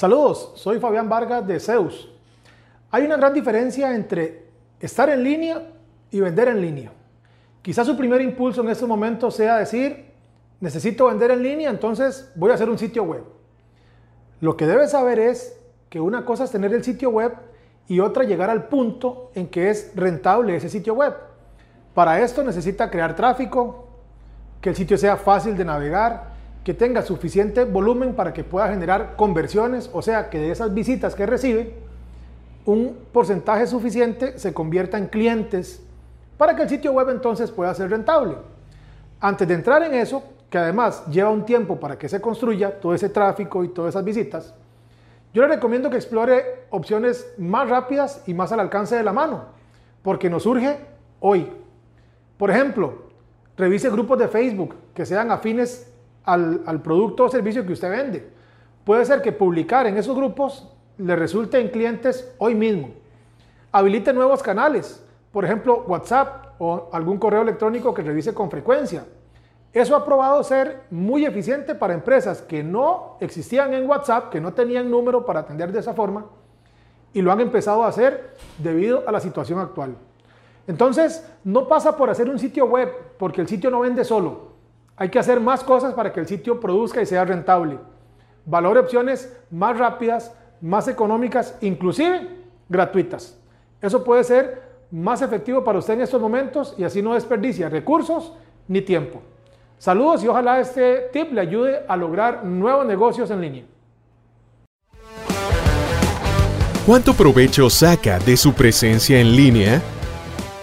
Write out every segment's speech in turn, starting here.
Saludos, soy Fabián Vargas de Zeus. Hay una gran diferencia entre estar en línea y vender en línea. Quizás su primer impulso en este momento sea decir, necesito vender en línea, entonces voy a hacer un sitio web. Lo que debes saber es que una cosa es tener el sitio web y otra llegar al punto en que es rentable ese sitio web. Para esto necesita crear tráfico, que el sitio sea fácil de navegar, que tenga suficiente volumen para que pueda generar conversiones, o sea, que de esas visitas que recibe, un porcentaje suficiente se convierta en clientes para que el sitio web entonces pueda ser rentable. Antes de entrar en eso, que además lleva un tiempo para que se construya todo ese tráfico y todas esas visitas, yo le recomiendo que explore opciones más rápidas y más al alcance de la mano, porque nos surge hoy. Por ejemplo, revise grupos de Facebook que sean afines al, producto o servicio que usted vende. Puede ser que publicar en esos grupos le resulte en clientes hoy mismo. Habilite nuevos canales, por ejemplo WhatsApp o algún correo electrónico que revise con frecuencia. Eso ha probado ser muy eficiente para empresas que no existían en WhatsApp, que no tenían número para atender de esa forma, y lo han empezado a hacer debido a la situación actual. Entonces, no pasa por hacer un sitio web, porque el sitio no vende solo. Hay que hacer más cosas para que el sitio produzca y sea rentable. Valore opciones más rápidas, más económicas, inclusive gratuitas. Eso puede ser más efectivo para usted en estos momentos y así no desperdicia recursos ni tiempo. Saludos y ojalá este tip le ayude a lograr nuevos negocios en línea. ¿Cuánto provecho saca de su presencia en línea?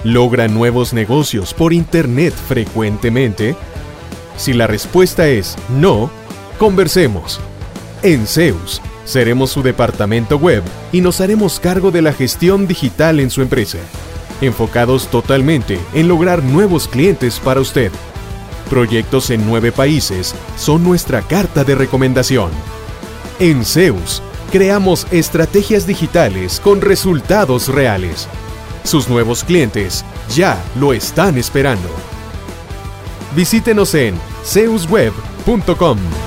¿Logra nuevos negocios por Internet frecuentemente? Si la respuesta es no, conversemos. En Zeus, seremos su departamento web y nos haremos cargo de la gestión digital en su empresa, enfocados totalmente en lograr nuevos clientes para usted. Proyectos en nueve países son nuestra carta de recomendación. En Zeus, creamos estrategias digitales con resultados reales. Sus nuevos clientes ya lo están esperando. Visítenos en zeusweb.com.